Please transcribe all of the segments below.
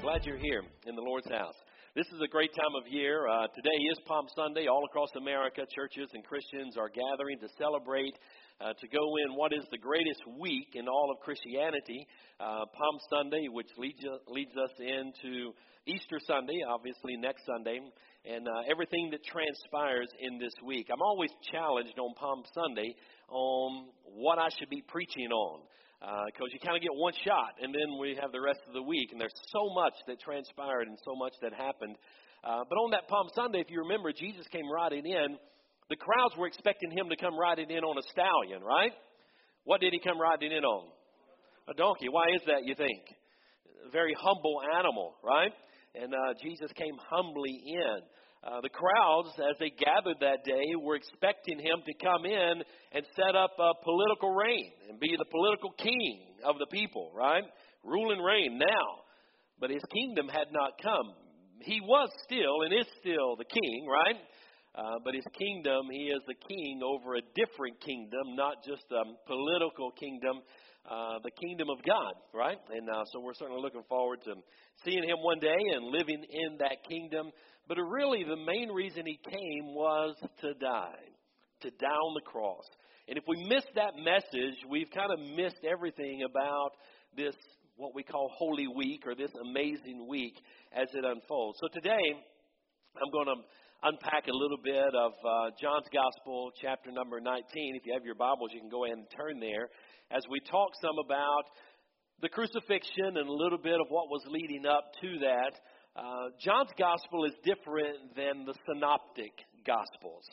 Glad you're here in the Lord's house. This is a great time of year. Uh, today is Palm Sunday. All across America, churches and Christians are gathering to celebrate, uh, to go in what is the greatest week in all of Christianity, uh, Palm Sunday, which leads, leads us into Easter Sunday, obviously next Sunday, and uh, everything that transpires in this week. I'm always challenged on Palm Sunday on what I should be preaching on because uh, you kind of get one shot, and then we have the rest of the week. And there's so much that transpired and so much that happened. Uh, but on that Palm Sunday, if you remember, Jesus came riding in. The crowds were expecting him to come riding in on a stallion, right? What did he come riding in on? A donkey. Why is that, you think? A very humble animal, right? And uh, Jesus came humbly in. Uh, the crowds, as they gathered that day, were expecting him to come in and set up a political reign and be the political king of the people, right? Rule and reign now. But his kingdom had not come. He was still and is still the king, right? Uh, but his kingdom, he is the king over a different kingdom, not just a political kingdom, uh, the kingdom of God, right? And uh, so we're certainly looking forward to seeing him one day and living in that kingdom. But really, the main reason he came was to die, to die on the cross. And if we miss that message, we've kind of missed everything about this, what we call Holy Week, or this amazing week as it unfolds. So today, I'm going to unpack a little bit of uh, John's Gospel, chapter number 19. If you have your Bibles, you can go ahead and turn there as we talk some about the crucifixion and a little bit of what was leading up to that. Uh, John's gospel is different than the synoptic gospels.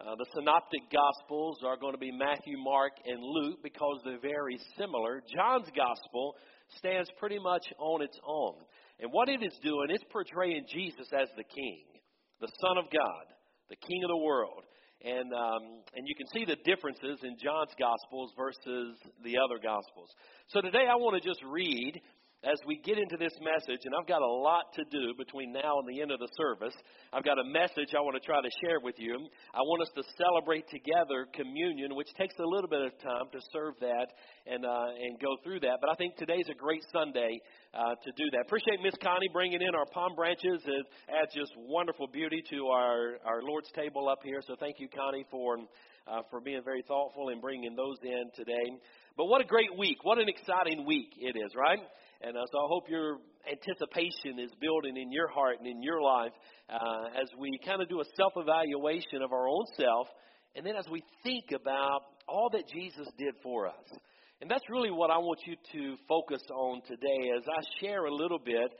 Uh, the synoptic gospels are going to be Matthew, Mark, and Luke because they're very similar. John's gospel stands pretty much on its own. And what it is doing, it's portraying Jesus as the king, the Son of God, the King of the world. And, um, and you can see the differences in John's gospels versus the other gospels. So today I want to just read as we get into this message, and I've got a lot to do between now and the end of the service. I've got a message I want to try to share with you. I want us to celebrate together communion, which takes a little bit of time to serve that and uh, and go through that. But I think today's a great Sunday uh, to do that. Appreciate Miss Connie bringing in our palm branches. It adds just wonderful beauty to our our Lord's table up here. So thank you, Connie, for uh, for being very thoughtful and bringing those in today. But what a great week! What an exciting week it is, right? And uh, so I hope your anticipation is building in your heart and in your life uh, as we kind of do a self evaluation of our own self, and then as we think about all that Jesus did for us. And that's really what I want you to focus on today as I share a little bit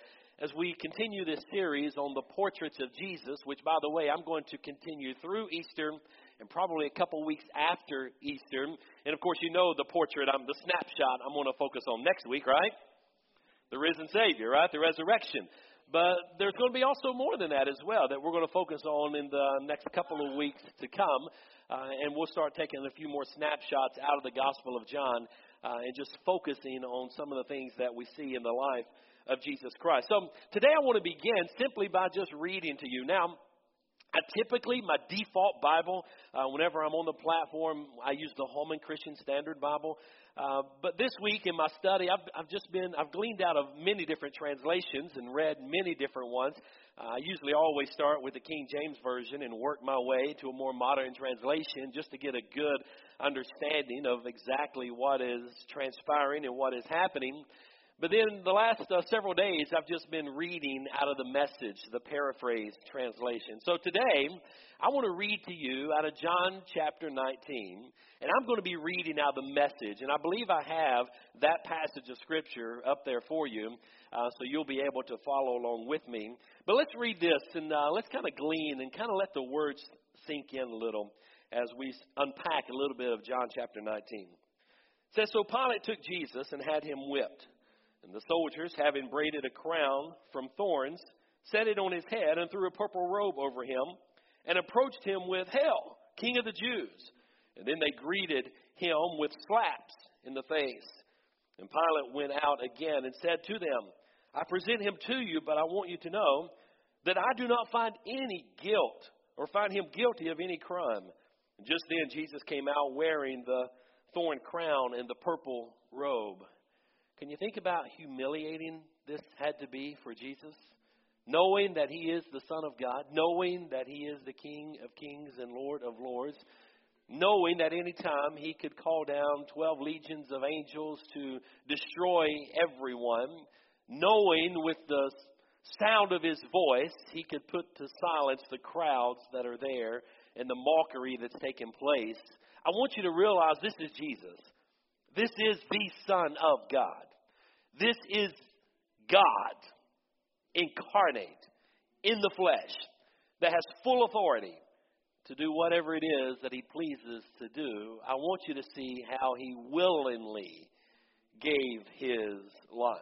as we continue this series on the portraits of Jesus, which, by the way, I'm going to continue through Easter and probably a couple weeks after Easter. And of course, you know the portrait, I'm, the snapshot I'm going to focus on next week, right? The risen Savior, right? The resurrection. But there's going to be also more than that as well that we're going to focus on in the next couple of weeks to come. Uh, and we'll start taking a few more snapshots out of the Gospel of John uh, and just focusing on some of the things that we see in the life of Jesus Christ. So today I want to begin simply by just reading to you. Now, I typically, my default Bible, uh, whenever I'm on the platform, I use the Holman Christian Standard Bible. Uh, but this week in my study, I've, I've just been, I've gleaned out of many different translations and read many different ones. Uh, I usually always start with the King James Version and work my way to a more modern translation just to get a good understanding of exactly what is transpiring and what is happening. But then the last uh, several days, I've just been reading out of the message, the paraphrase translation. So today, I want to read to you out of John chapter 19, and I'm going to be reading out the message. And I believe I have that passage of Scripture up there for you, uh, so you'll be able to follow along with me. But let's read this, and uh, let's kind of glean and kind of let the words sink in a little as we unpack a little bit of John chapter 19. It says, So Pilate took Jesus and had him whipped. And the soldiers, having braided a crown from thorns, set it on his head and threw a purple robe over him and approached him with, Hail, King of the Jews! And then they greeted him with slaps in the face. And Pilate went out again and said to them, I present him to you, but I want you to know that I do not find any guilt or find him guilty of any crime. And just then Jesus came out wearing the thorn crown and the purple robe. Can you think about humiliating this had to be for Jesus? Knowing that he is the Son of God, knowing that he is the King of kings and Lord of lords, knowing that any time he could call down 12 legions of angels to destroy everyone, knowing with the sound of his voice he could put to silence the crowds that are there and the mockery that's taken place. I want you to realize this is Jesus. This is the Son of God. This is God incarnate in the flesh that has full authority to do whatever it is that he pleases to do. I want you to see how he willingly gave his life.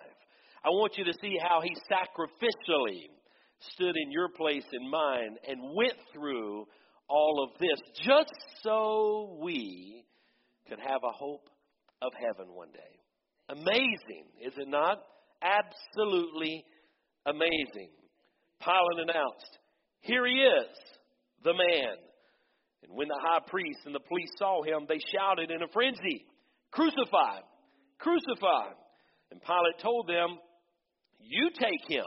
I want you to see how he sacrificially stood in your place and mine and went through all of this just so we could have a hope of heaven one day. Amazing, is it not? Absolutely amazing. Pilate announced, Here he is, the man. And when the high priest and the police saw him, they shouted in a frenzy, Crucify! Crucify! And Pilate told them, You take him.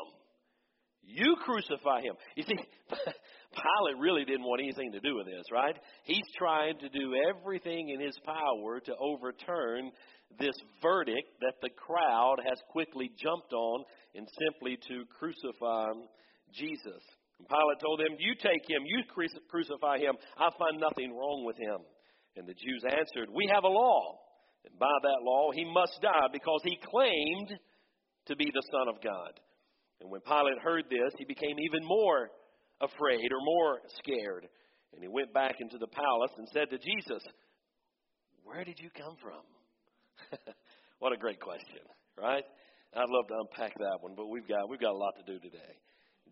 You crucify him. You see, Pilate really didn't want anything to do with this, right? He's trying to do everything in his power to overturn this verdict that the crowd has quickly jumped on and simply to crucify Jesus. And Pilate told them, You take him, you crucify him. I find nothing wrong with him. And the Jews answered, We have a law, and by that law he must die because he claimed to be the Son of God. And when Pilate heard this, he became even more afraid or more scared. And he went back into the palace and said to Jesus, Where did you come from? what a great question, right? I'd love to unpack that one, but we've got we've got a lot to do today.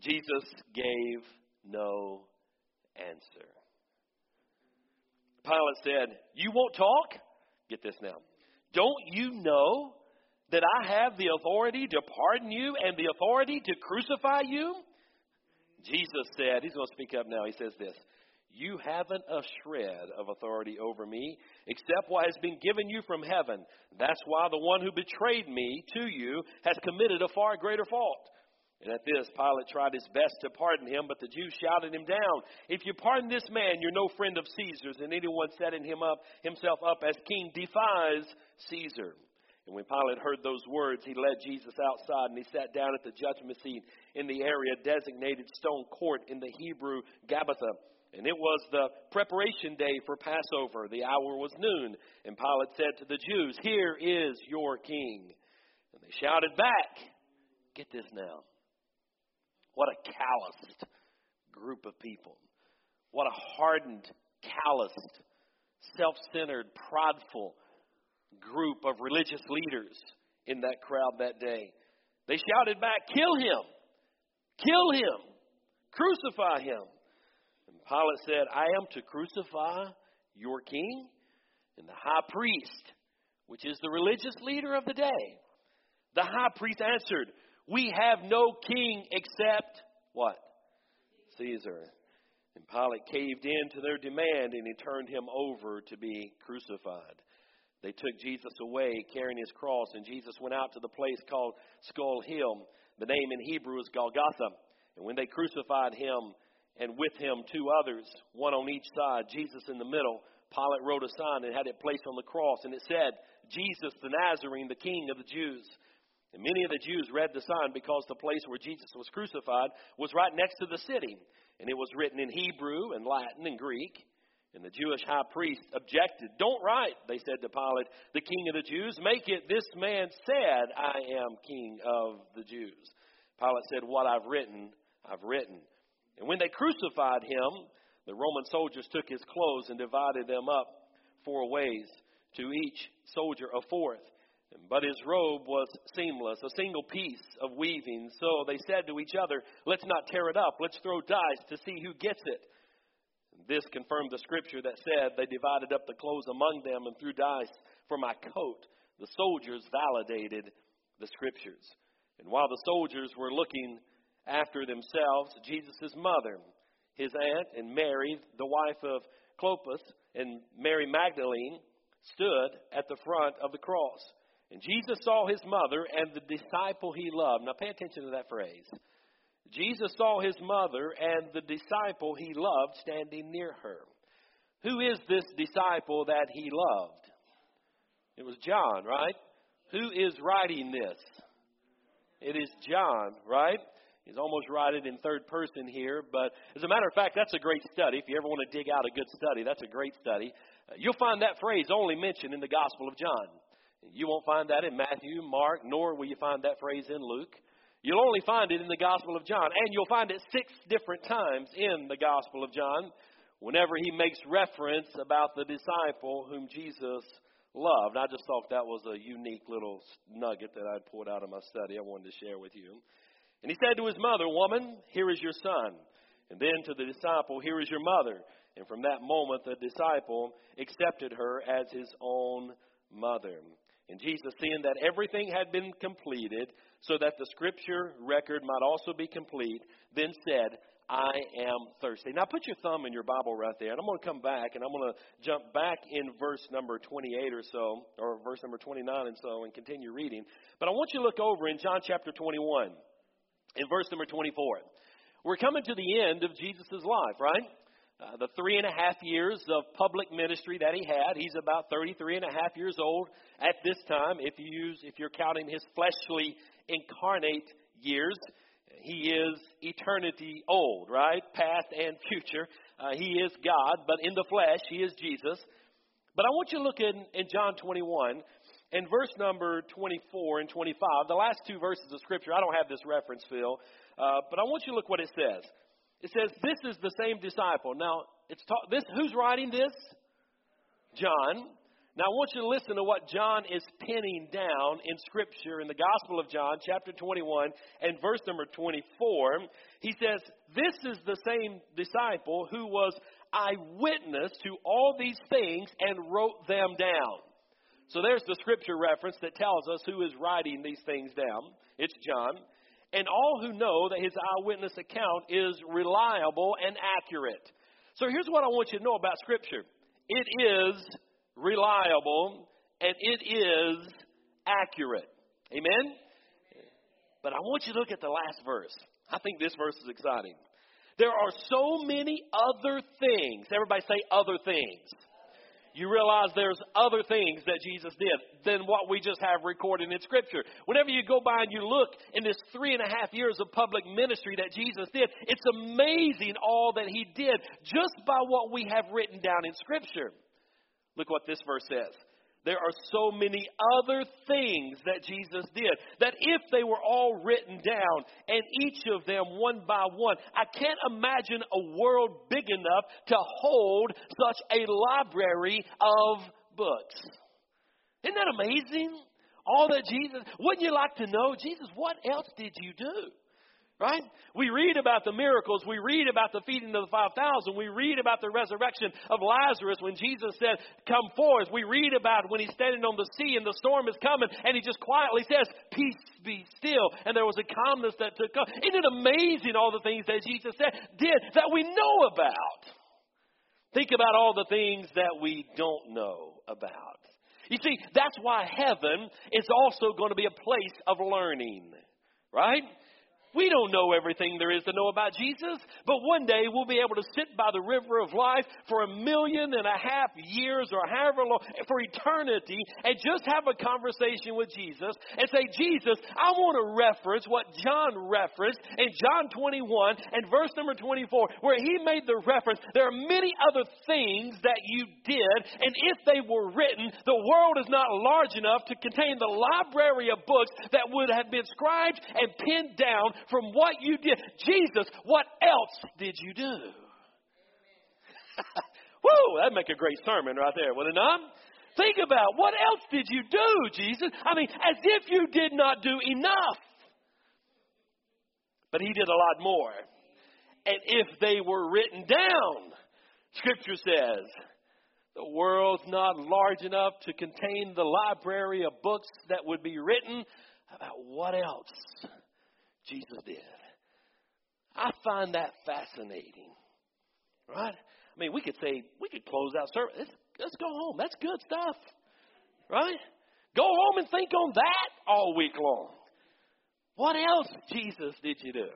Jesus gave no answer. Pilate said, You won't talk? Get this now. Don't you know that I have the authority to pardon you and the authority to crucify you? Jesus said, He's going to speak up now. He says this You haven't a shred of authority over me except what has been given you from heaven. That's why the one who betrayed me to you has committed a far greater fault. And at this, Pilate tried his best to pardon him, but the Jews shouted him down. If you pardon this man, you're no friend of Caesar's, and anyone setting him up himself up as king defies Caesar. And when Pilate heard those words, he led Jesus outside and he sat down at the judgment seat in the area designated Stone Court in the Hebrew Gabbatha. And it was the preparation day for Passover. The hour was noon. And Pilate said to the Jews, Here is your king. And they shouted back, Get this now. What a calloused group of people. What a hardened, calloused, self centered, prideful group of religious leaders in that crowd that day. They shouted back, Kill him! Kill him! Crucify him! Pilate said, I am to crucify your king? And the high priest, which is the religious leader of the day, the high priest answered, we have no king except what? Caesar. And Pilate caved in to their demand and he turned him over to be crucified. They took Jesus away carrying his cross, and Jesus went out to the place called Skull Hill. The name in Hebrew is Golgotha. And when they crucified him, and with him two others, one on each side, Jesus in the middle, Pilate wrote a sign and had it placed on the cross, and it said, Jesus the Nazarene, the King of the Jews. And many of the Jews read the sign because the place where Jesus was crucified was right next to the city. And it was written in Hebrew and Latin and Greek. And the Jewish high priest objected. Don't write, they said to Pilate, the king of the Jews. Make it, this man said, I am king of the Jews. Pilate said, What I've written, I've written. And when they crucified him, the Roman soldiers took his clothes and divided them up four ways, to each soldier a fourth. But his robe was seamless, a single piece of weaving. So they said to each other, Let's not tear it up. Let's throw dice to see who gets it. This confirmed the scripture that said they divided up the clothes among them and threw dice for my coat. The soldiers validated the scriptures. And while the soldiers were looking after themselves, Jesus' mother, his aunt, and Mary, the wife of Clopas, and Mary Magdalene stood at the front of the cross. And Jesus saw his mother and the disciple he loved. Now pay attention to that phrase. Jesus saw his mother and the disciple he loved standing near her. Who is this disciple that he loved? It was John, right? Who is writing this? It is John, right? He's almost writing in third person here, but as a matter of fact, that's a great study. If you ever want to dig out a good study, that's a great study. Uh, you'll find that phrase only mentioned in the Gospel of John. You won't find that in Matthew, Mark, nor will you find that phrase in Luke. You'll only find it in the Gospel of John, and you'll find it six different times in the Gospel of John whenever he makes reference about the disciple whom Jesus loved. I just thought that was a unique little nugget that I pulled out of my study I wanted to share with you. And he said to his mother, Woman, here is your son. And then to the disciple, Here is your mother. And from that moment, the disciple accepted her as his own mother. And Jesus, seeing that everything had been completed, so that the scripture record might also be complete, then said, I am thirsty. Now put your thumb in your Bible right there, and I'm going to come back and I'm going to jump back in verse number 28 or so, or verse number 29 and so, and continue reading. But I want you to look over in John chapter 21, in verse number 24. We're coming to the end of Jesus' life, right? Uh, the three and a half years of public ministry that he had. He's about 33 and a half years old at this time, if you use, if you're counting his fleshly incarnate years. He is eternity old, right? Past and future. Uh, he is God, but in the flesh, he is Jesus. But I want you to look in, in John 21 in verse number 24 and 25, the last two verses of Scripture. I don't have this reference, Phil, uh, but I want you to look what it says. It says, This is the same disciple. Now, it's ta- this, who's writing this? John. Now, I want you to listen to what John is pinning down in Scripture in the Gospel of John, chapter 21, and verse number 24. He says, This is the same disciple who was eyewitness to all these things and wrote them down. So there's the Scripture reference that tells us who is writing these things down. It's John. And all who know that his eyewitness account is reliable and accurate. So here's what I want you to know about Scripture it is reliable, and it is accurate. Amen? But I want you to look at the last verse. I think this verse is exciting. There are so many other things. Everybody say other things you realize there's other things that Jesus did than what we just have recorded in Scripture. Whenever you go by and you look in this three and a half years of public ministry that Jesus did, it's amazing all that he did just by what we have written down in Scripture. Look what this verse says. There are so many other things that Jesus did that if they were all written down and each of them one by one, I can't imagine a world big enough to hold such a library of books. Isn't that amazing? All that Jesus, wouldn't you like to know, Jesus, what else did you do? Right? We read about the miracles. We read about the feeding of the 5,000. We read about the resurrection of Lazarus when Jesus said, Come forth. We read about when he's standing on the sea and the storm is coming and he just quietly says, Peace be still. And there was a calmness that took up. Isn't it amazing all the things that Jesus said, did that we know about? Think about all the things that we don't know about. You see, that's why heaven is also going to be a place of learning, right? We don't know everything there is to know about Jesus, but one day we'll be able to sit by the river of life for a million and a half years or however long, for eternity, and just have a conversation with Jesus and say, Jesus, I want to reference what John referenced in John 21 and verse number 24, where he made the reference, there are many other things that you did, and if they were written, the world is not large enough to contain the library of books that would have been scribed and pinned down from what you did. Jesus, what else did you do? Whoa, that'd make a great sermon right there, would it not? Think about what else did you do, Jesus? I mean, as if you did not do enough. But he did a lot more. And if they were written down, Scripture says, the world's not large enough to contain the library of books that would be written about what else Jesus did. I find that fascinating. Right? I mean, we could say, we could close out service. Let's, let's go home. That's good stuff. Right? Go home and think on that all week long. What else, Jesus, did you do?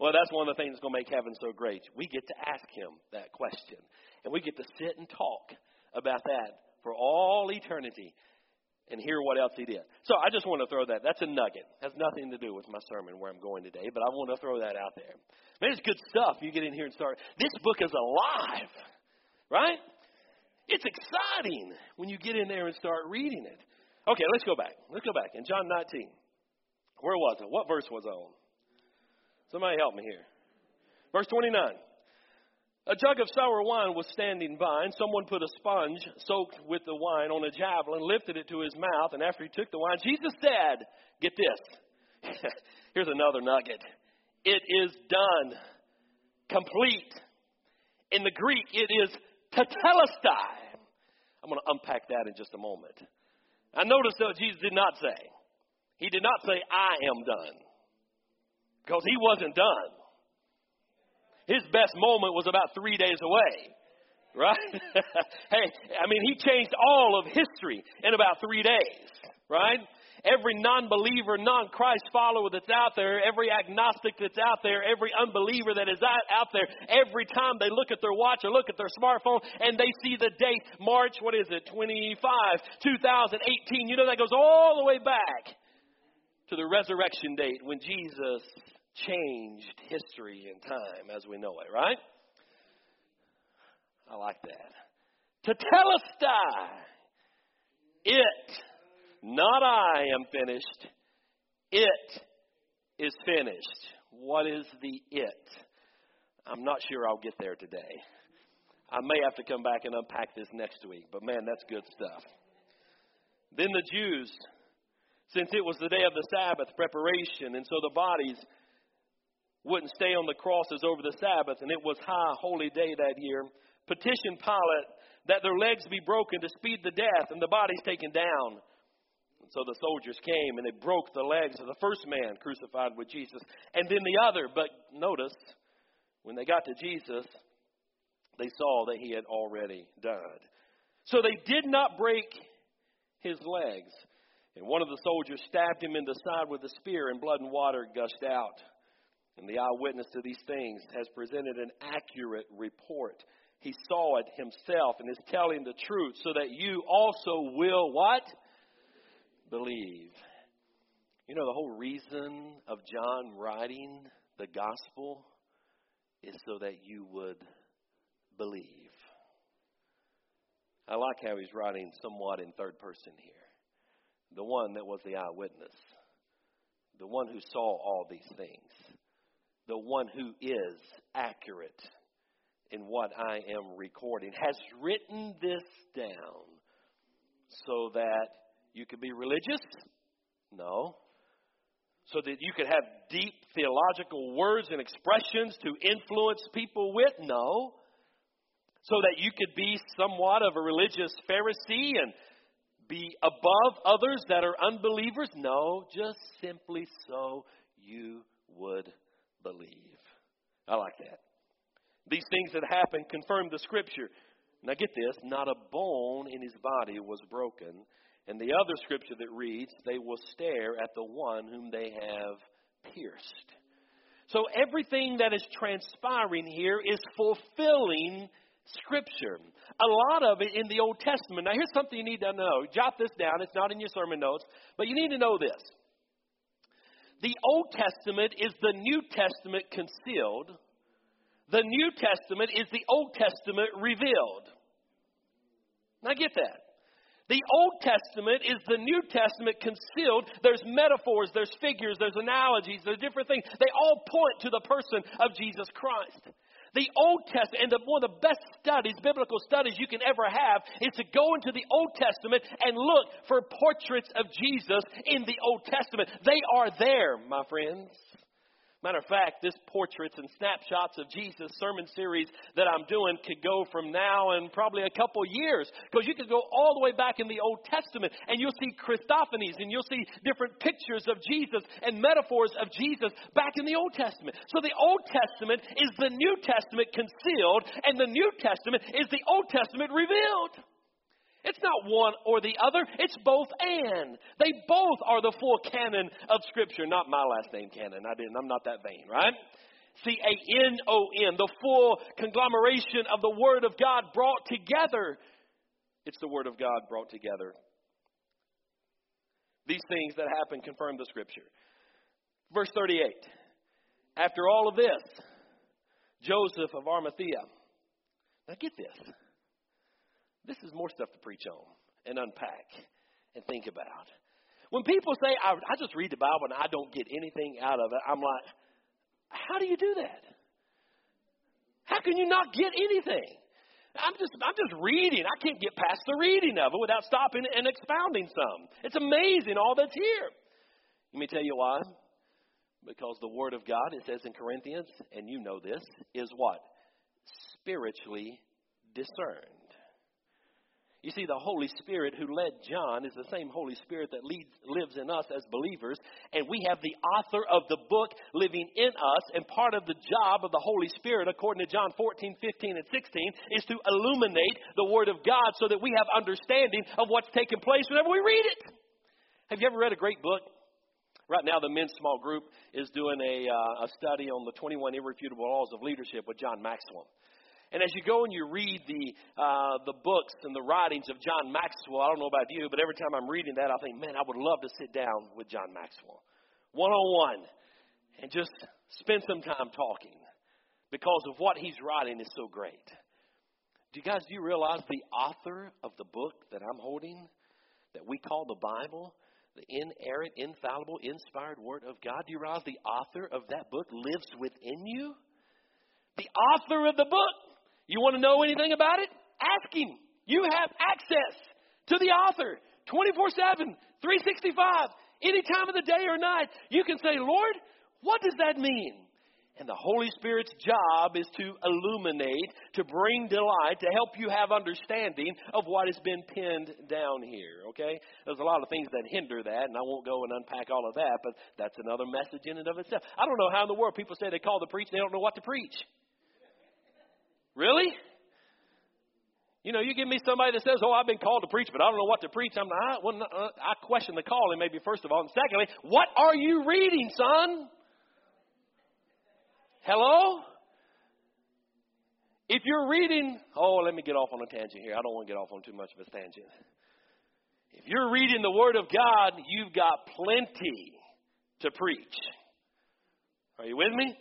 Well, that's one of the things that's going to make heaven so great. We get to ask him that question. And we get to sit and talk about that for all eternity and hear what else he did. So I just want to throw that. That's a nugget. Has nothing to do with my sermon where I'm going today, but I want to throw that out there. Man, it's good stuff. You get in here and start. This book is alive, right? It's exciting when you get in there and start reading it. Okay, let's go back. Let's go back. In John 19, where was it? What verse was on? Somebody help me here. Verse 29. A jug of sour wine was standing by, and someone put a sponge soaked with the wine on a javelin, lifted it to his mouth, and after he took the wine, Jesus said, Get this. Here's another nugget. It is done. Complete. In the Greek, it is tetelestai. I'm going to unpack that in just a moment. I notice that Jesus did not say, He did not say, I am done. Because he wasn't done. His best moment was about three days away. Right? hey, I mean, he changed all of history in about three days. Right? Every non believer, non Christ follower that's out there, every agnostic that's out there, every unbeliever that is out, there, every time they look at their watch or look at their smartphone and they see the date, March, what is it, 25, 2018, you know, that goes all the way back to the resurrection date when Jesus changed history and time as we know it, right? I like that. To Tetelestai. It, not I, am finished. It is finished. What is the it? I'm not sure I'll get there today. I may have to come back and unpack this next week, but man, that's good stuff. Then the Jews, since it was the day of the Sabbath preparation, and so the bodies wouldn't stay on the crosses over the Sabbath, and it was high holy day that year, petitioned Pilate that their legs be broken to speed the death and the bodies taken down. And so the soldiers came and they broke the legs of the first man crucified with Jesus and then the other. But notice, when they got to Jesus, they saw that he had already died. So they did not break his legs. And one of the soldiers stabbed him in the side with a spear, and blood and water gushed out. And the eyewitness to these things has presented an accurate report. He saw it himself and is telling the truth so that you also will what? Believe. You know, the whole reason of John writing the gospel is so that you would believe. I like how he's writing somewhat in third person here. The one that was the eyewitness, the one who saw all these things the one who is accurate in what I am recording, has written this down so that you could be religious? No. So that you could have deep theological words and expressions to influence people with? No. So that you could be somewhat of a religious Pharisee and be above others that are unbelievers? No, just simply so you would believe. I like that. These things that happened confirm the scripture. Now get this, not a bone in his body was broken. And the other scripture that reads, they will stare at the one whom they have pierced. So everything that is transpiring here is fulfilling Scripture. A lot of it in the Old Testament. Now, here's something you need to know. Jot this down. It's not in your sermon notes, but you need to know this. The Old Testament is the New Testament concealed. The New Testament is the Old Testament revealed. Now get that. The Old Testament is the New Testament concealed. There's metaphors, there's figures, there's analogies, there's different things. They all point to the person of Jesus Christ. The Old Testament, and the, one of the best studies, biblical studies you can ever have, is to go into the Old Testament and look for portraits of Jesus in the Old Testament. They are there, my friends. Matter of fact, this portraits and snapshots of Jesus sermon series that I'm doing could go from now and probably a couple years because you could go all the way back in the Old Testament and you'll see Christophanies and you'll see different pictures of Jesus and metaphors of Jesus back in the Old Testament. So the Old Testament is the New Testament concealed and the New Testament is the Old Testament revealed. It's not one or the other, it's both and. They both are the full canon of Scripture. Not my last name canon. I didn't, I'm not that vain, right? C A N O N, the full conglomeration of the Word of God brought together. It's the Word of God brought together. These things that happen confirm the Scripture. Verse 38. After all of this, Joseph of Arimathea. Now get this. This is more stuff to preach on and unpack and think about. When people say, I, I just read the Bible and I don't get anything out of it, I'm like, how do you do that? How can you not get anything? I'm just I'm just reading. I can't get past the reading of it without stopping and expounding some. It's amazing all that's here. Let me tell you why. Because the Word of God, it says in Corinthians, and you know this, is what? Spiritually discerned. You see, the Holy Spirit who led John is the same Holy Spirit that leads, lives in us as believers, and we have the author of the book living in us, and part of the job of the Holy Spirit, according to John 14, 15, and 16, is to illuminate the Word of God so that we have understanding of what's taking place whenever we read it. Have you ever read a great book? Right now, the men's small group is doing a, uh, a study on the 21 irrefutable laws of leadership with John Maxwell. And as you go and you read the, uh, the books and the writings of John Maxwell, I don't know about you, but every time I'm reading that, I think, man, I would love to sit down with John Maxwell one on one and just spend some time talking because of what he's writing is so great. Do you guys, do you realize the author of the book that I'm holding, that we call the Bible, the inerrant, infallible, inspired Word of God, do you realize the author of that book lives within you? The author of the book you want to know anything about it? Ask him. You have access to the author 24 7, 365, any time of the day or night. You can say, Lord, what does that mean? And the Holy Spirit's job is to illuminate, to bring delight, to help you have understanding of what has been pinned down here. Okay? There's a lot of things that hinder that, and I won't go and unpack all of that, but that's another message in and of itself. I don't know how in the world people say they call to preach, they don't know what to preach. Really? You know, you give me somebody that says, "Oh, I've been called to preach, but I don't know what to preach." I'm I, well, uh, I question the calling, maybe first of all, and secondly, what are you reading, son? Hello. If you're reading, oh, let me get off on a tangent here. I don't want to get off on too much of a tangent. If you're reading the Word of God, you've got plenty to preach. Are you with me?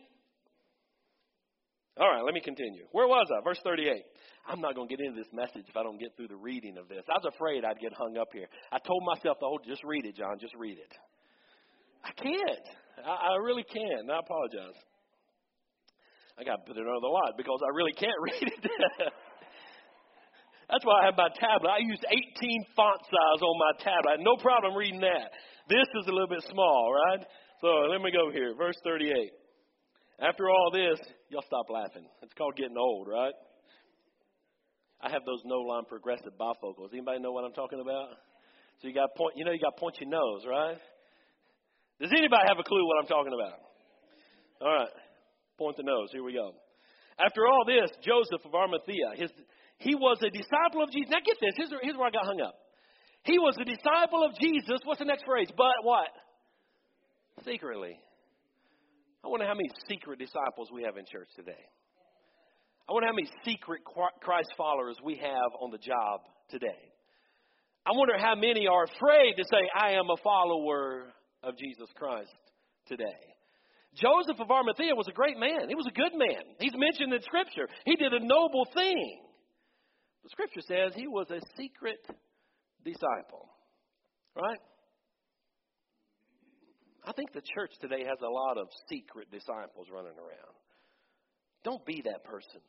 All right, let me continue. Where was I? Verse 38. I'm not going to get into this message if I don't get through the reading of this. I was afraid I'd get hung up here. I told myself, oh, just read it, Jon, just read it. I can't. I, I really can't. I apologize. I got to put it under the light because I really can't read it. That's why I have my tablet. I use 18 font size on my tablet. No problem reading that. This is a little bit small, right? So let me go here. Verse 38. After all this, y'all stop laughing. It's called getting old, right? I have those no line progressive bifocals. Anybody know what I'm talking about? So you got point, you know, you got pointy nose, right? Does anybody have a clue what I'm talking about? All right, point the nose. Here we go. After all this, Joseph of Arimathea, his, he was a disciple of Jesus. Now get this. Here's, here's where I got hung up. He was a disciple of Jesus. What's the next phrase? But what? Secretly. I wonder how many secret disciples we have in church today. I wonder how many secret Christ followers we have on the job today. I wonder how many are afraid to say, I am a follower of Jesus Christ today. Joseph of Arimathea was a great man. He was a good man. He's mentioned in Scripture. He did a noble thing. The Scripture says he was a secret disciple. Right? I think the church today has a lot of secret disciples running around. Don't be that person.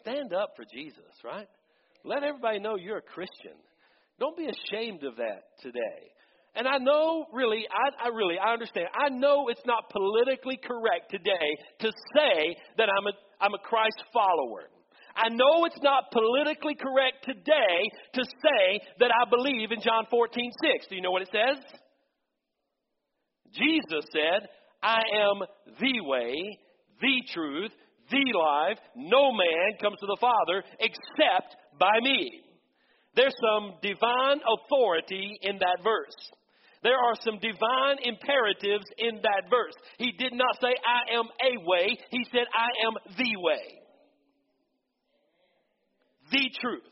Stand up for Jesus, right? Let everybody know you're a Christian. Don't be ashamed of that today. And I know, really, I, I, really, I understand. I know it's not politically correct today to say that I'm a, I'm a Christ follower. I know it's not politically correct today to say that I believe in John 14, 6. Do you know what it says? Jesus said, I am the way, the truth, the life. No man comes to the Father except by me. There's some divine authority in that verse. There are some divine imperatives in that verse. He did not say, I am a way. He said, I am the way the truth.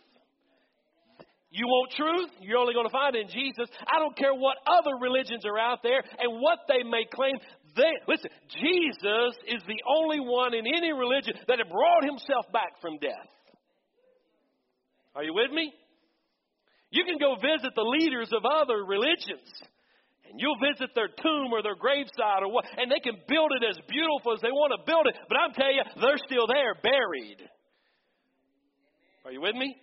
You want truth? You're only going to find it in Jesus. I don't care what other religions are out there and what they may claim. They, listen, Jesus is the only one in any religion that had brought himself back from death. Are you with me? You can go visit the leaders of other religions and you'll visit their tomb or their graveside or what, and they can build it as beautiful as they want to build it, but I'm telling you, they're still there, buried. Are you with me?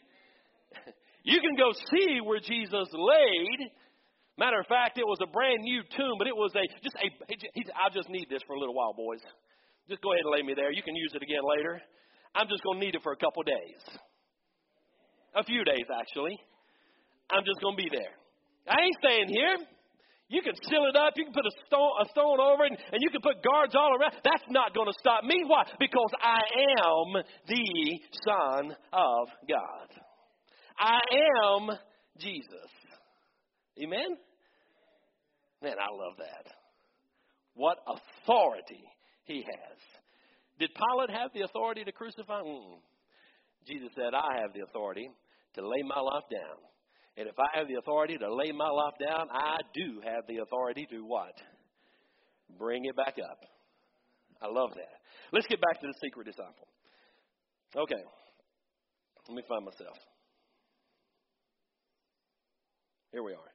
You can go see where Jesus laid. Matter of fact, it was a brand new tomb, but it was a just a. I just need this for a little while, boys. Just go ahead and lay me there. You can use it again later. I'm just going to need it for a couple days, a few days actually. I'm just going to be there. I ain't staying here. You can seal it up. You can put a stone, a stone over it, and, and you can put guards all around. That's not going to stop me. Why? Because I am the Son of God. I am Jesus. Amen? Man, I love that. What authority he has. Did Pilate have the authority to crucify? Mm-mm. Jesus said, I have the authority to lay my life down and if I have the authority to lay my life down, I do have the authority to what? Bring it back up. I love that. Let's get back to the secret disciple. Okay. Let me find myself. Here we are.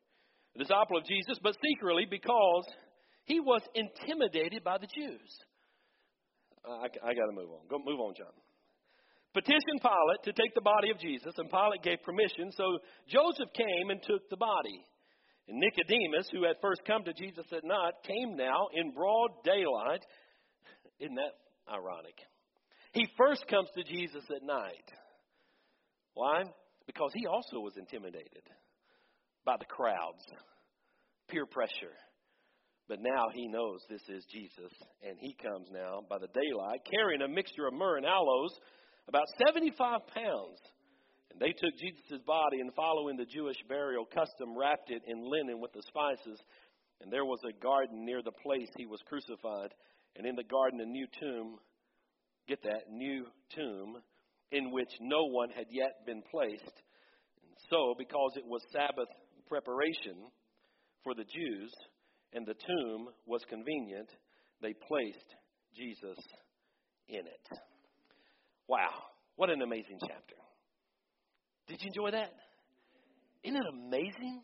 The disciple of Jesus, but secretly because he was intimidated by the Jews. Uh, I, I got to move on. Go move on, Jon petitioned Pilate to take the body of Jesus, and Pilate gave permission, so Joseph came and took the body. And Nicodemus, who had first come to Jesus at night, came now in broad daylight. Isn't that ironic? He first comes to Jesus at night. Why? Because he also was intimidated by the crowds, peer pressure. But now he knows this is Jesus, and he comes now by the daylight carrying a mixture of myrrh and aloes about 75 pounds. And they took Jesus' body and, following the Jewish burial custom, wrapped it in linen with the spices. And there was a garden near the place he was crucified. And in the garden, a new tomb, get that, new tomb, in which no one had yet been placed. And so, because it was Sabbath preparation for the Jews, and the tomb was convenient, they placed Jesus in it. Wow, what an amazing chapter. Did you enjoy that? Isn't it amazing?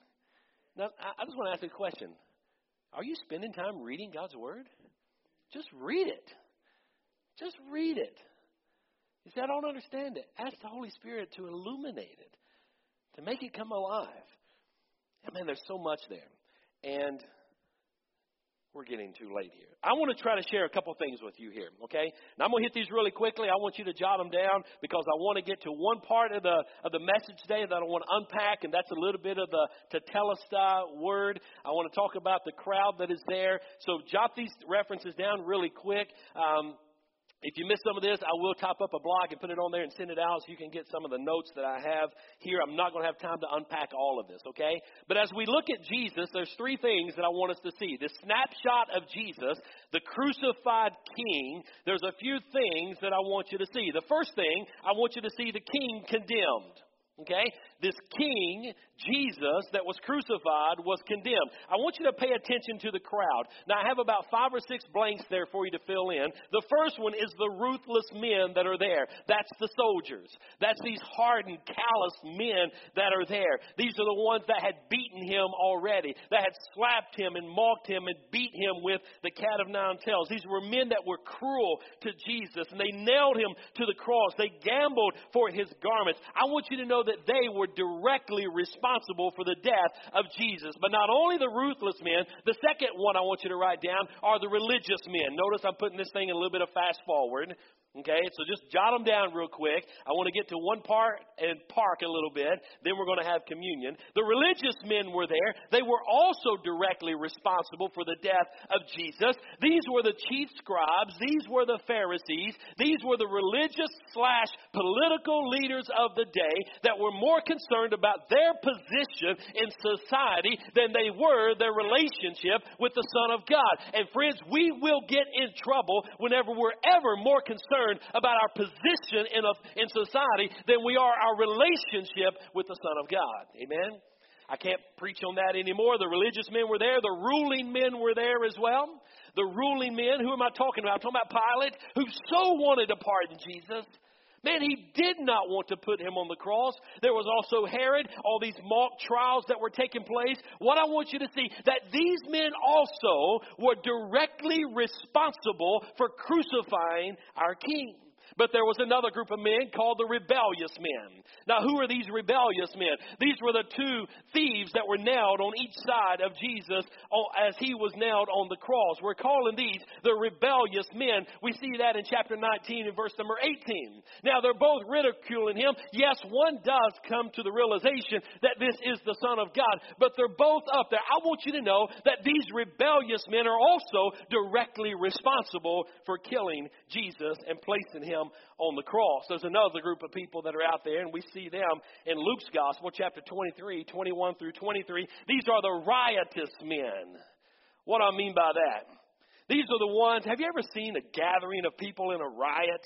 Now, I just want to ask a question. Are you spending time reading God's Word? Just read it. Just read it. You say, I don't understand it. Ask the Holy Spirit to illuminate it, to make it come alive. And man, there's so much there. And we're getting too late here. I want to try to share a couple things with you here, okay? Now I'm going to hit these really quickly. I want you to jot them down because I want to get to one part of the of the message today that I want to unpack, and that's a little bit of the tetelestai word. I want to talk about the crowd that is there. So jot these references down really quick. Um, if you miss some of this, I will type up a blog and put it on there and send it out so you can get some of the notes that I have here. I'm not going to have time to unpack all of this, okay? But as we look at Jesus, there's three things that I want us to see. The snapshot of Jesus, the crucified king, there's a few things that I want you to see. The first thing, I want you to see the king condemned. Okay? This king, Jesus, that was crucified, was condemned. I want you to pay attention to the crowd. Now, I have about five or six blanks there for you to fill in. The first one is the ruthless men that are there. That's the soldiers. That's these hardened, callous men that are there. These are the ones that had beaten him already, that had slapped him and mocked him and beat him with the cat of nine tails. These were men that were cruel to Jesus, and they nailed him to the cross. They gambled for his garments. I want you to know that they were directly responsible for the death of Jesus. But not only the ruthless men, the second one I want you to write down are the religious men. Notice I'm putting this thing in a little bit of fast forward. Okay, so just jot them down real quick. I want to get to one part and park a little bit. Then we're going to have communion. The religious men were there. They were also directly responsible for the death of Jesus. These were the chief scribes. These were the Pharisees. These were the religious slash political leaders of the day that were more concerned about their position in society than they were their relationship with the Son of God. And friends, we will get in trouble whenever we're ever more concerned about our position in, a, in society than we are our relationship with the Son of God. Amen? I can't preach on that anymore. The religious men were there. The ruling men were there as well. The ruling men, who am I talking about? I'm talking about Pilate, who so wanted to pardon Jesus. Man, he did not want to put him on the cross. There was also Herod, all these mock trials that were taking place. What I want you to see, that these men also were directly responsible for crucifying our king. But there was another group of men called the rebellious men. Now, who are these rebellious men? These were the two thieves that were nailed on each side of Jesus as he was nailed on the cross. We're calling these the rebellious men. We see that in chapter 19 and verse number 18. Now, they're both ridiculing him. Yes, one does come to the realization that this is the Son of God, but they're both up there. I want you to know that these rebellious men are also directly responsible for killing Jesus and placing him on the cross. There's another group of people that are out there, and we see them in Luke's Gospel, chapter 23, 21 through 23. These are the riotous men. What do I mean by that? These are the ones, have you ever seen a gathering of people in a riot?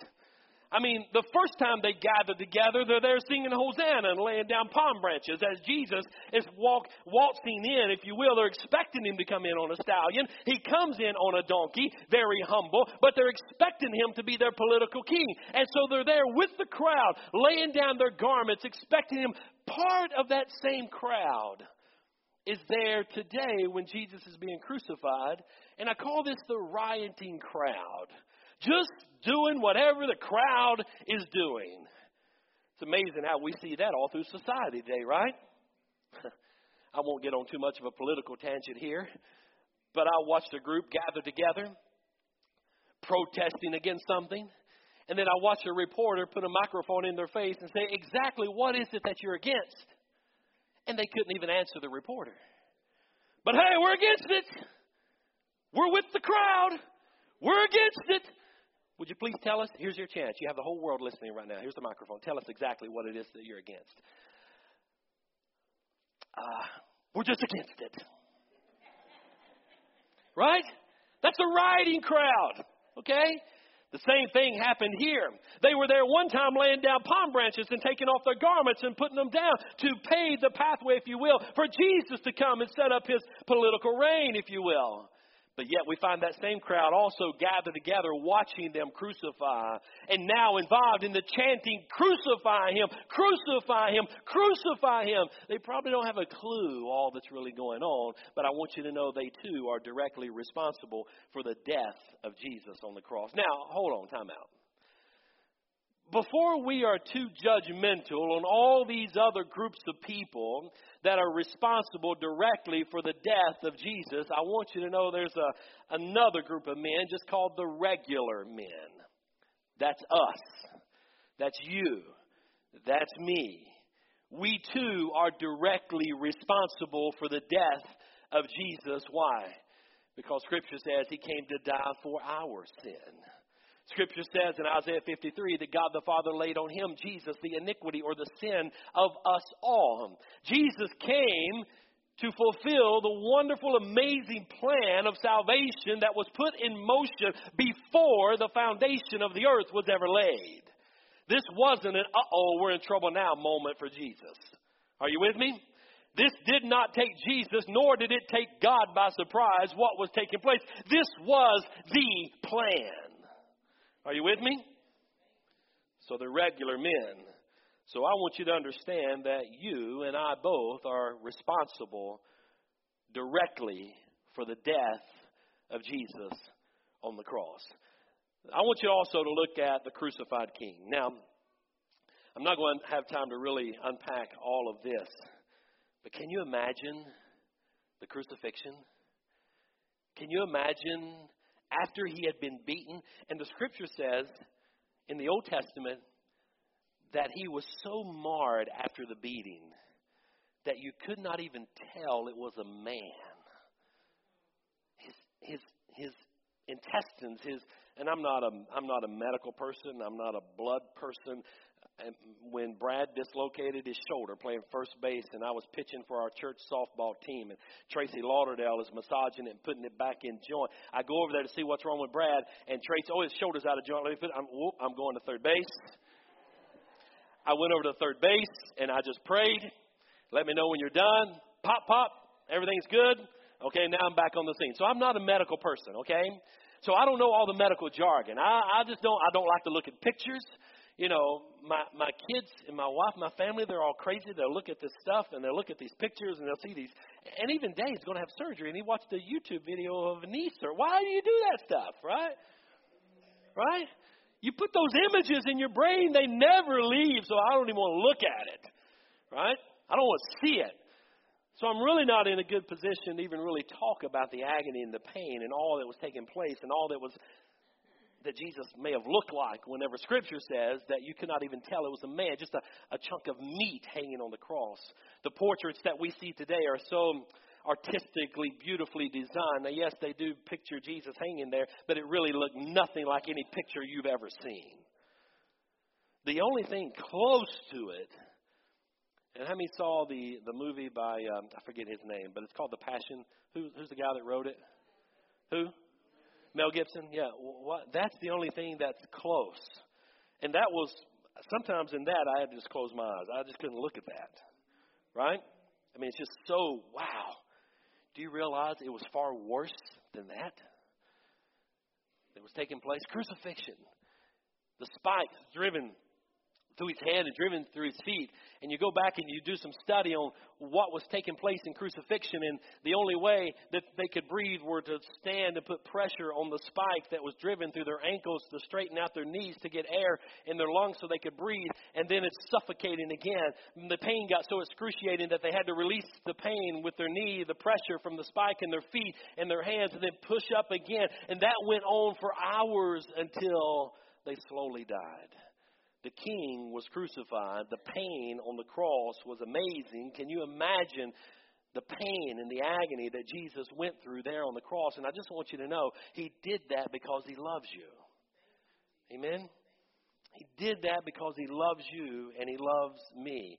I mean, the first time they gathered together, they're there singing Hosanna and laying down palm branches as Jesus is walk, waltzing in, if you will. They're expecting him to come in on a stallion. He comes in on a donkey, very humble, but they're expecting him to be their political king. And so they're there with the crowd, laying down their garments, expecting him. Part of that same crowd is there today when Jesus is being crucified. And I call this the rioting crowd just doing whatever the crowd is doing. It's amazing how we see that all through society today, right? I won't get on too much of a political tangent here, but I watched a group gather together protesting against something, and then I watched a reporter put a microphone in their face and say, Exactly what is it that you're against? And they couldn't even answer the reporter. But hey, we're against it. We're with the crowd. We're against it. Would you please tell us? Here's your chance. You have the whole world listening right now. Here's the microphone. Tell us exactly what it is that you're against. Uh, we're just against it. Right? That's a rioting crowd. Okay? The same thing happened here. They were there one time laying down palm branches and taking off their garments and putting them down to pave the pathway, if you will, for Jesus to come and set up his political reign, if you will. But yet we find that same crowd also gathered together watching them crucify and now involved in the chanting, crucify him, crucify him, crucify him. They probably don't have a clue all that's really going on, but I want you to know they too are directly responsible for the death of Jesus on the cross. Now, hold on, time out before we are too judgmental on all these other groups of people that are responsible directly for the death of Jesus, I want you to know there's a, another group of men just called the regular men. That's us. That's you. That's me. We too are directly responsible for the death of Jesus. Why? Because Scripture says He came to die for our sin. Scripture says in Isaiah 53 that God the Father laid on him, Jesus, the iniquity or the sin of us all. Jesus came to fulfill the wonderful, amazing plan of salvation that was put in motion before the foundation of the earth was ever laid. This wasn't an uh oh, we're in trouble now moment for Jesus. Are you with me? This did not take Jesus, nor did it take God by surprise what was taking place. This was the plan. Are you with me? So they're regular men. So I want you to understand that you and I both are responsible directly for the death of Jesus on the cross. I want you also to look at the crucified king. Now, I'm not going to have time to really unpack all of this, but can you imagine the crucifixion? Can you imagine after he had been beaten? And the scripture says in the Old Testament that he was so marred after the beating that you could not even tell it was a man. His, his, his intestines, his, and I'm not a, I'm not a medical person, I'm not a blood person, when Brad dislocated his shoulder playing first base, and I was pitching for our church softball team, and Tracy Lauderdale is massaging it and putting it back in joint. I go over there to see what's wrong with Brad, and Tracy, oh, his shoulder's out of joint. Let me put. I'm, whoop, I'm going to third base. I went over to third base and I just prayed. Let me know when you're done. Pop, pop. Everything's good. Okay, now I'm back on the scene. So I'm not a medical person. Okay, so I don't know all the medical jargon. I, I just don't. I don't like to look at pictures you know, my my kids and my wife, my family, they're all crazy. They'll look at this stuff and they'll look at these pictures and they'll see these. And even Dave's going to have surgery and he watched a YouTube video of a knee surgery. Why do you do that stuff, right? Right? You put those images in your brain, they never leave. So I don't even want to look at it, right? I don't want to see it. So I'm really not in a good position to even really talk about the agony and the pain and all that was taking place and all that was that Jesus may have looked like whenever Scripture says that you could not even tell it was a man, just a, a chunk of meat hanging on the cross. The portraits that we see today are so artistically, beautifully designed. Now, yes, they do picture Jesus hanging there, but it really looked nothing like any picture you've ever seen. The only thing close to it, and how many saw the, the movie by, um, I forget his name, but it's called The Passion? Who, who's the guy that wrote it? Who? Mel Gibson, yeah, what, that's the only thing that's close. And that was, sometimes in that, I had to just close my eyes. I just couldn't look at that. Right? I mean, it's just so, wow. Do you realize it was far worse than that? That was taking place? Crucifixion. The spikes driven through his hand and driven through his feet. And you go back and you do some study on what was taking place in crucifixion, and the only way that they could breathe were to stand and put pressure on the spike that was driven through their ankles to straighten out their knees to get air in their lungs so they could breathe, and then it's suffocating again. And the pain got so excruciating that they had to release the pain with their knee, the pressure from the spike in their feet and their hands, and then push up again. And that went on for hours until they slowly died the king was crucified. The pain on the cross was amazing. Can you imagine the pain and the agony that Jesus went through there on the cross? And I just want you to know, he did that because he loves you. Amen? He did that because he loves you and he loves me.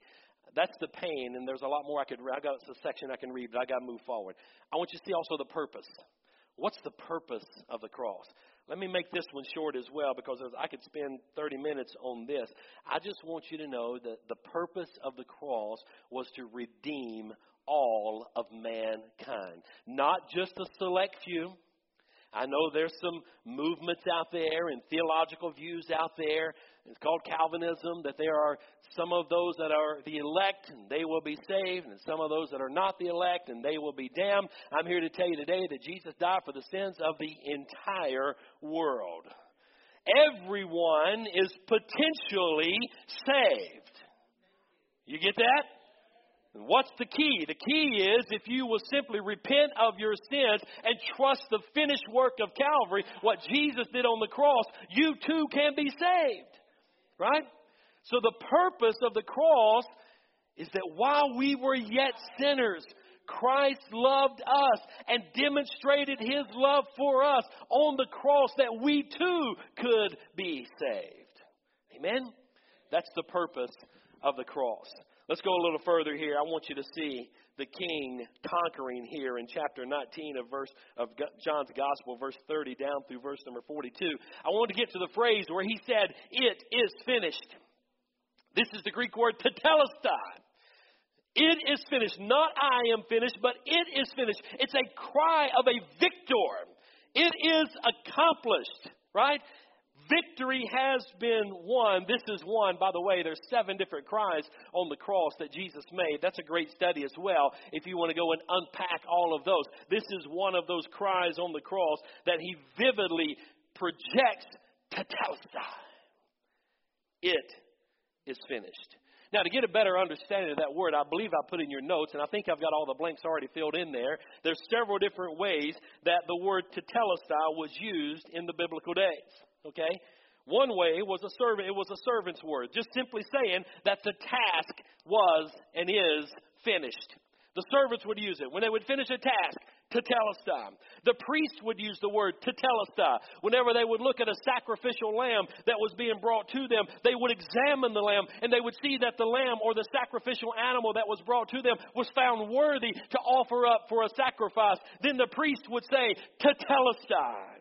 That's the pain, and there's a lot more I could. I got a section I can read, but I got to move forward. I want you to see also the purpose. What's the purpose of the cross? Let me make this one short as well because I could spend 30 minutes on this. I just want you to know that the purpose of the cross was to redeem all of mankind, not just a select few. I know there's some movements out there and theological views out there it's called Calvinism, that there are some of those that are the elect and they will be saved, and some of those that are not the elect and they will be damned. I'm here to tell you today that Jesus died for the sins of the entire world. Everyone is potentially saved. You get that? What's the key? The key is if you will simply repent of your sins and trust the finished work of Calvary, what Jesus did on the cross, you too can be saved. Right? So the purpose of the cross is that while we were yet sinners, Christ loved us and demonstrated his love for us on the cross that we too could be saved. Amen? That's the purpose of the cross. Let's go a little further here. I want you to see the king conquering here in chapter 19 of verse of John's gospel verse 30 down through verse number 42. I want to get to the phrase where he said it is finished. This is the Greek word tetelestai. It is finished. Not I am finished, but it is finished. It's a cry of a victor. It is accomplished, right? Victory has been won. This is one, by the way, there's seven different cries on the cross that Jesus made. That's a great study as well if you want to go and unpack all of those. This is one of those cries on the cross that he vividly projects tetelestai. It is finished. Now, to get a better understanding of that word, I believe I put in your notes, and I think I've got all the blanks already filled in there. There's several different ways that the word tetelestai was used in the biblical days. Okay? One way was a servant, it was a servant's word, just simply saying that the task was and is finished. The servants would use it. When they would finish a task, tetelestai. The priest would use the word tetelestai. Whenever they would look at a sacrificial lamb that was being brought to them, they would examine the lamb and they would see that the lamb or the sacrificial animal that was brought to them was found worthy to offer up for a sacrifice. Then the priest would say, tetelestai.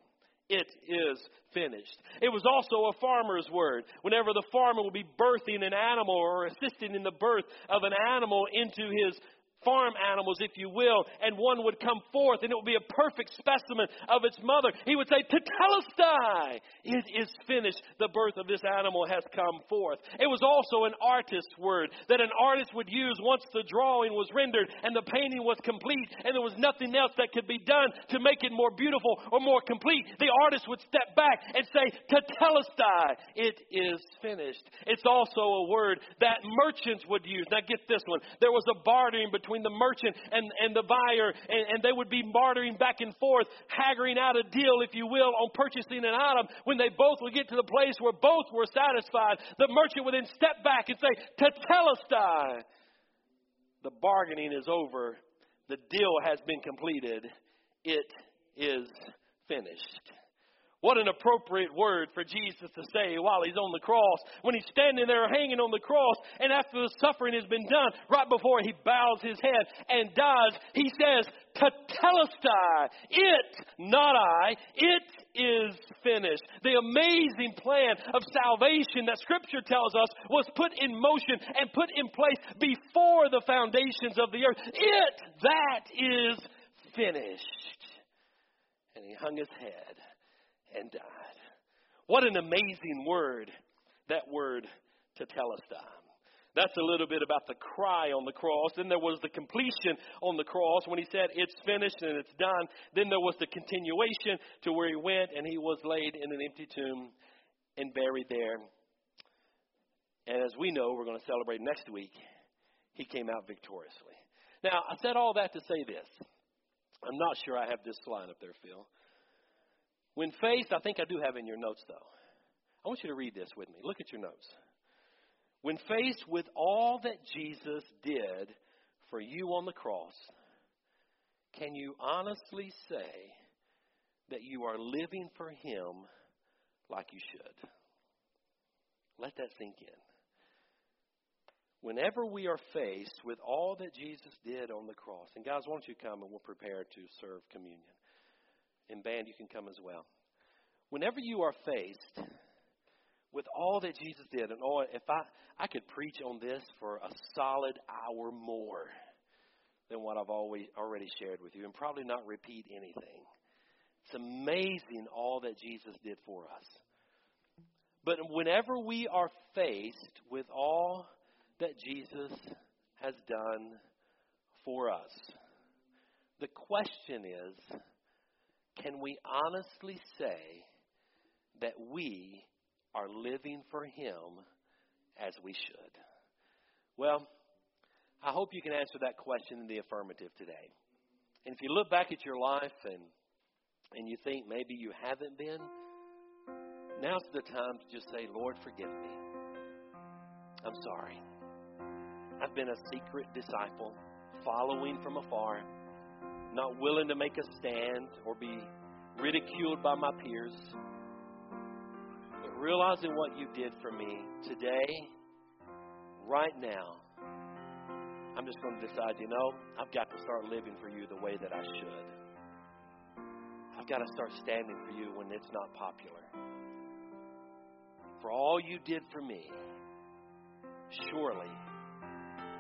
It is finished. It was also a farmer's word. Whenever the farmer would be birthing an animal or assisting in the birth of an animal into his farm animals, if you will, and one would come forth and it would be a perfect specimen of its mother. He would say, Tetelestai, it is finished. The birth of this animal has come forth. It was also an artist's word that an artist would use once the drawing was rendered and the painting was complete and there was nothing else that could be done to make it more beautiful or more complete. The artist would step back and say, Tetelestai, it is finished. It's also a word that merchants would use. Now get this one. There was a bartering between between the merchant and, and the buyer, and, and they would be bartering back and forth, haggling out a deal, if you will, on purchasing an item. When they both would get to the place where both were satisfied, the merchant would then step back and say, Tetelestai. The bargaining is over. The deal has been completed. It is finished. What an appropriate word for Jesus to say while he's on the cross. When he's standing there hanging on the cross, and after the suffering has been done, right before he bows his head and dies, he says, Tetelestai, it, not I, it is finished. The amazing plan of salvation that Scripture tells us was put in motion and put in place before the foundations of the earth. It, that is finished. And he hung his head and died. What an amazing word, that word tetelestai. That's a little bit about the cry on the cross. Then there was the completion on the cross when he said, It's finished and it's done. Then there was the continuation to where he went and he was laid in an empty tomb and buried there. And as we know, we're going to celebrate next week, he came out victoriously. Now, I said all that to say this. I'm not sure I have this slide up there, Phil. When faced, I think I do have in your notes though. I want you to read this with me. Look at your notes. When faced with all that Jesus did for you on the cross, can you honestly say that you are living for Him like you should? Let that sink in. Whenever we are faced with all that Jesus did on the cross, and guys, why don't you come and we'll prepare to serve communion? And band, you can come as well. Whenever you are faced with all that Jesus did, and all, if I I could preach on this for a solid hour more than what I've always already shared with you, and probably not repeat anything. It's amazing all that Jesus did for us. But whenever we are faced with all that Jesus has done for us, the question is can we honestly say that we are living for Him as we should? Well, I hope you can answer that question in the affirmative today. And if you look back at your life and and you think maybe you haven't been, now's the time to just say, Lord, forgive me. I'm sorry. I've been a secret disciple, following from afar not willing to make a stand or be ridiculed by my peers. But realizing what you did for me today, right now, I'm just going to decide, you know, I've got to start living for you the way that I should. I've got to start standing for you when it's not popular. For all you did for me, surely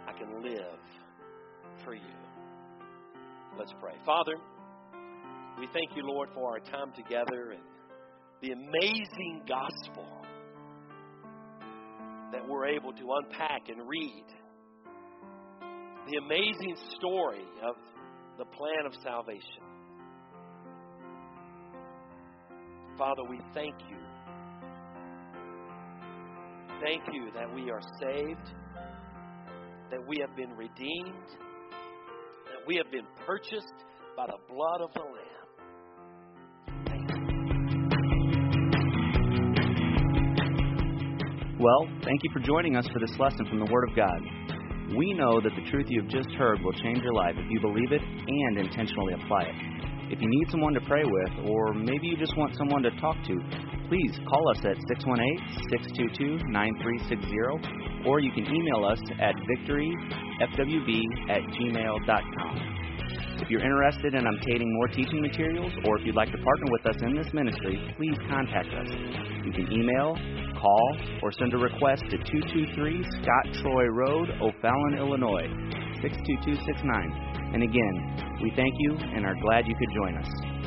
I can live Let's pray. Father, we thank you, Lord, for our time together and the amazing gospel that we're able to unpack and read. The amazing story of the plan of salvation. Father, we thank you. Thank you that we are saved, that we have been redeemed, we have been purchased by the blood of the Lamb. Well, thank you for joining us for this lesson from the Word of God. We know that the truth you have just heard will change your life if you believe it and intentionally apply it. If you need someone to pray with, or maybe you just want someone to talk to, please call us at 618 622 9360, or you can email us at victoryfwb at gmail.com. If you're interested in obtaining more teaching materials, or if you'd like to partner with us in this ministry, please contact us. You can email, call, or send a request to 223 Scott Troy Road, O'Fallon, Illinois, 62269. And again, we thank you and are glad you could join us.